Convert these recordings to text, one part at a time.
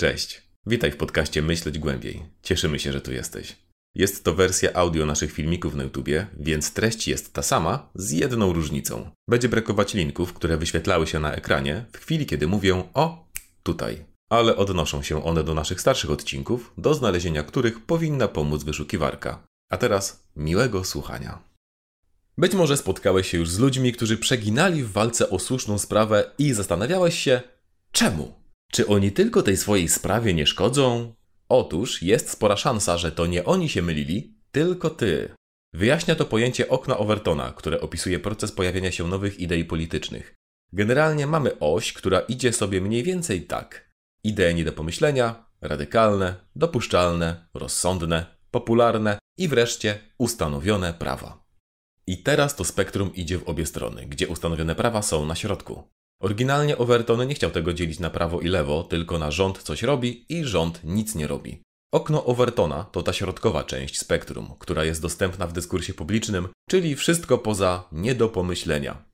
Cześć. Witaj w podcaście Myśleć Głębiej. Cieszymy się, że tu jesteś. Jest to wersja audio naszych filmików na YouTubie, więc treść jest ta sama, z jedną różnicą. Będzie brakować linków, które wyświetlały się na ekranie w chwili, kiedy mówię o tutaj. Ale odnoszą się one do naszych starszych odcinków, do znalezienia których powinna pomóc wyszukiwarka. A teraz miłego słuchania. Być może spotkałeś się już z ludźmi, którzy przeginali w walce o słuszną sprawę i zastanawiałeś się, czemu? Czy oni tylko tej swojej sprawie nie szkodzą? Otóż jest spora szansa, że to nie oni się mylili, tylko ty. Wyjaśnia to pojęcie okna Overtona, które opisuje proces pojawiania się nowych idei politycznych. Generalnie mamy oś, która idzie sobie mniej więcej tak. Idee nie do pomyślenia, radykalne, dopuszczalne, rozsądne, popularne i wreszcie ustanowione prawa. I teraz to spektrum idzie w obie strony, gdzie ustanowione prawa są na środku. Oryginalnie Overton nie chciał tego dzielić na prawo i lewo, tylko na rząd coś robi i rząd nic nie robi. Okno Overtona to ta środkowa część spektrum, która jest dostępna w dyskursie publicznym, czyli wszystko poza nie do pomyślenia.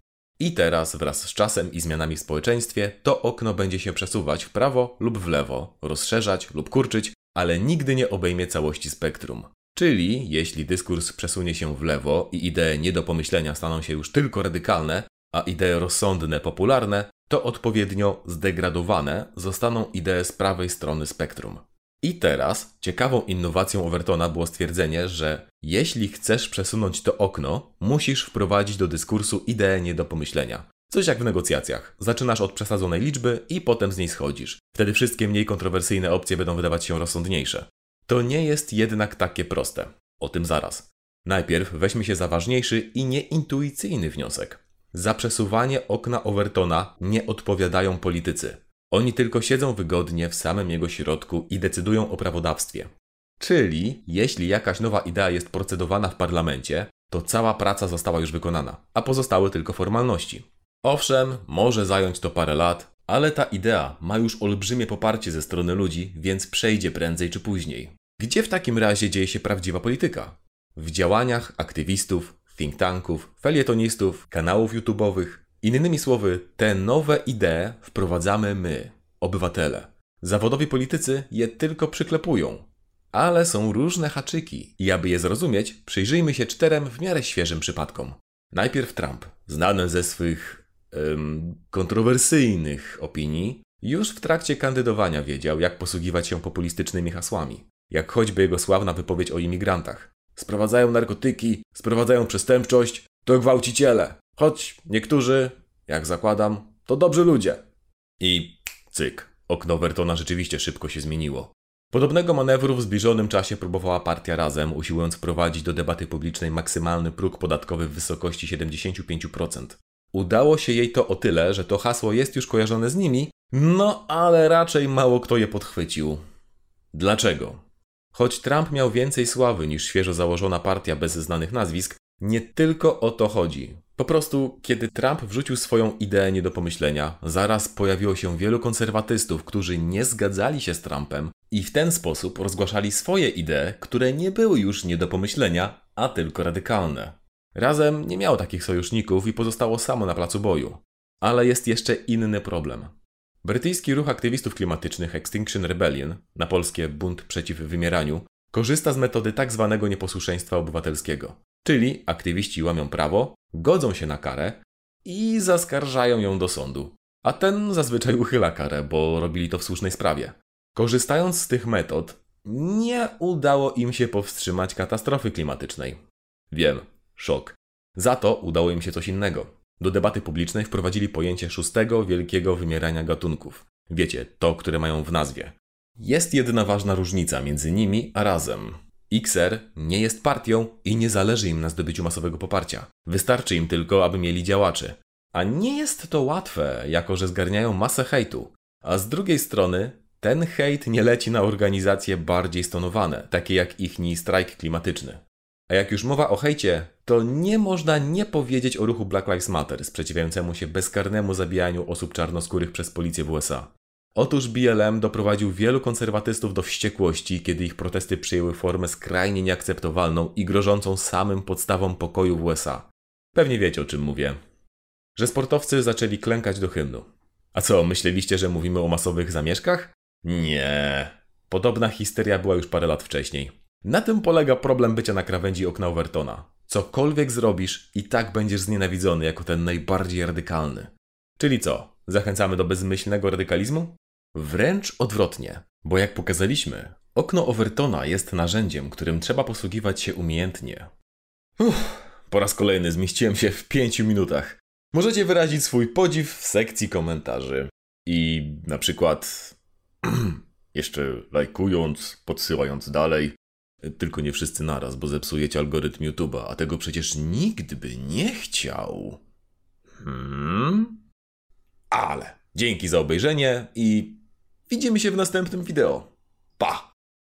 I teraz wraz z czasem i zmianami w społeczeństwie to okno będzie się przesuwać w prawo lub w lewo, rozszerzać lub kurczyć, ale nigdy nie obejmie całości spektrum. Czyli jeśli dyskurs przesunie się w lewo i idee nie do pomyślenia staną się już tylko radykalne, a idee rozsądne, popularne, to odpowiednio zdegradowane zostaną idee z prawej strony spektrum. I teraz ciekawą innowacją Overtona było stwierdzenie, że jeśli chcesz przesunąć to okno, musisz wprowadzić do dyskursu ideę nie do pomyślenia. Coś jak w negocjacjach. Zaczynasz od przesadzonej liczby i potem z niej schodzisz. Wtedy wszystkie mniej kontrowersyjne opcje będą wydawać się rozsądniejsze. To nie jest jednak takie proste. O tym zaraz. Najpierw weźmy się za ważniejszy i nieintuicyjny wniosek. Za przesuwanie okna Overtona nie odpowiadają politycy. Oni tylko siedzą wygodnie w samym jego środku i decydują o prawodawstwie. Czyli, jeśli jakaś nowa idea jest procedowana w parlamencie, to cała praca została już wykonana, a pozostały tylko formalności. Owszem, może zająć to parę lat, ale ta idea ma już olbrzymie poparcie ze strony ludzi, więc przejdzie prędzej czy później. Gdzie w takim razie dzieje się prawdziwa polityka? W działaniach aktywistów, think tanków, felietonistów, kanałów YouTube'owych. Innymi słowy, te nowe idee wprowadzamy my, obywatele. Zawodowi politycy je tylko przyklepują. Ale są różne haczyki i aby je zrozumieć, przyjrzyjmy się czterem w miarę świeżym przypadkom. Najpierw Trump, znany ze swych ym, kontrowersyjnych opinii, już w trakcie kandydowania wiedział, jak posługiwać się populistycznymi hasłami, jak choćby jego sławna wypowiedź o imigrantach sprowadzają narkotyki, sprowadzają przestępczość, to gwałciciele. Choć niektórzy, jak zakładam, to dobrzy ludzie. I cyk, okno Wertona rzeczywiście szybko się zmieniło. Podobnego manewru w zbliżonym czasie próbowała partia Razem, usiłując wprowadzić do debaty publicznej maksymalny próg podatkowy w wysokości 75%. Udało się jej to o tyle, że to hasło jest już kojarzone z nimi, no ale raczej mało kto je podchwycił. Dlaczego? Choć Trump miał więcej sławy niż świeżo założona partia bez znanych nazwisk, nie tylko o to chodzi. Po prostu, kiedy Trump wrzucił swoją ideę nie do pomyślenia, zaraz pojawiło się wielu konserwatystów, którzy nie zgadzali się z Trumpem i w ten sposób rozgłaszali swoje idee, które nie były już nie do pomyślenia, a tylko radykalne. Razem nie miało takich sojuszników i pozostało samo na placu boju. Ale jest jeszcze inny problem. Brytyjski ruch aktywistów klimatycznych Extinction Rebellion, na polskie Bunt przeciw wymieraniu, korzysta z metody tak zwanego nieposłuszeństwa obywatelskiego. Czyli aktywiści łamią prawo, godzą się na karę i zaskarżają ją do sądu. A ten zazwyczaj uchyla karę, bo robili to w słusznej sprawie. Korzystając z tych metod, nie udało im się powstrzymać katastrofy klimatycznej. Wiem, szok. Za to udało im się coś innego. Do debaty publicznej wprowadzili pojęcie szóstego wielkiego wymierania gatunków. Wiecie, to, które mają w nazwie. Jest jedna ważna różnica między nimi a razem. XR nie jest partią i nie zależy im na zdobyciu masowego poparcia. Wystarczy im tylko, aby mieli działaczy. A nie jest to łatwe, jako że zgarniają masę hejtu. A z drugiej strony, ten hejt nie leci na organizacje bardziej stonowane, takie jak ichni strajk klimatyczny. A jak już mowa o hejcie, to nie można nie powiedzieć o ruchu Black Lives Matter sprzeciwiającemu się bezkarnemu zabijaniu osób czarnoskórych przez policję w USA. Otóż BLM doprowadził wielu konserwatystów do wściekłości, kiedy ich protesty przyjęły formę skrajnie nieakceptowalną i grożącą samym podstawom pokoju w USA. Pewnie wiecie o czym mówię. Że sportowcy zaczęli klękać do hymnu. A co, myśleliście, że mówimy o masowych zamieszkach? Nie. Podobna histeria była już parę lat wcześniej. Na tym polega problem bycia na krawędzi okna Overtona. Cokolwiek zrobisz, i tak będziesz znienawidzony jako ten najbardziej radykalny. Czyli co? Zachęcamy do bezmyślnego radykalizmu? Wręcz odwrotnie, bo jak pokazaliśmy, okno Overtona jest narzędziem, którym trzeba posługiwać się umiejętnie. Uff, po raz kolejny zmieściłem się w pięciu minutach. Możecie wyrazić swój podziw w sekcji komentarzy. I na przykład jeszcze lajkując, podsyłając dalej. Tylko nie wszyscy naraz, bo zepsujecie algorytm YouTube'a, a tego przecież nikt by nie chciał. Hmm? Ale dzięki za obejrzenie i widzimy się w następnym wideo. Pa!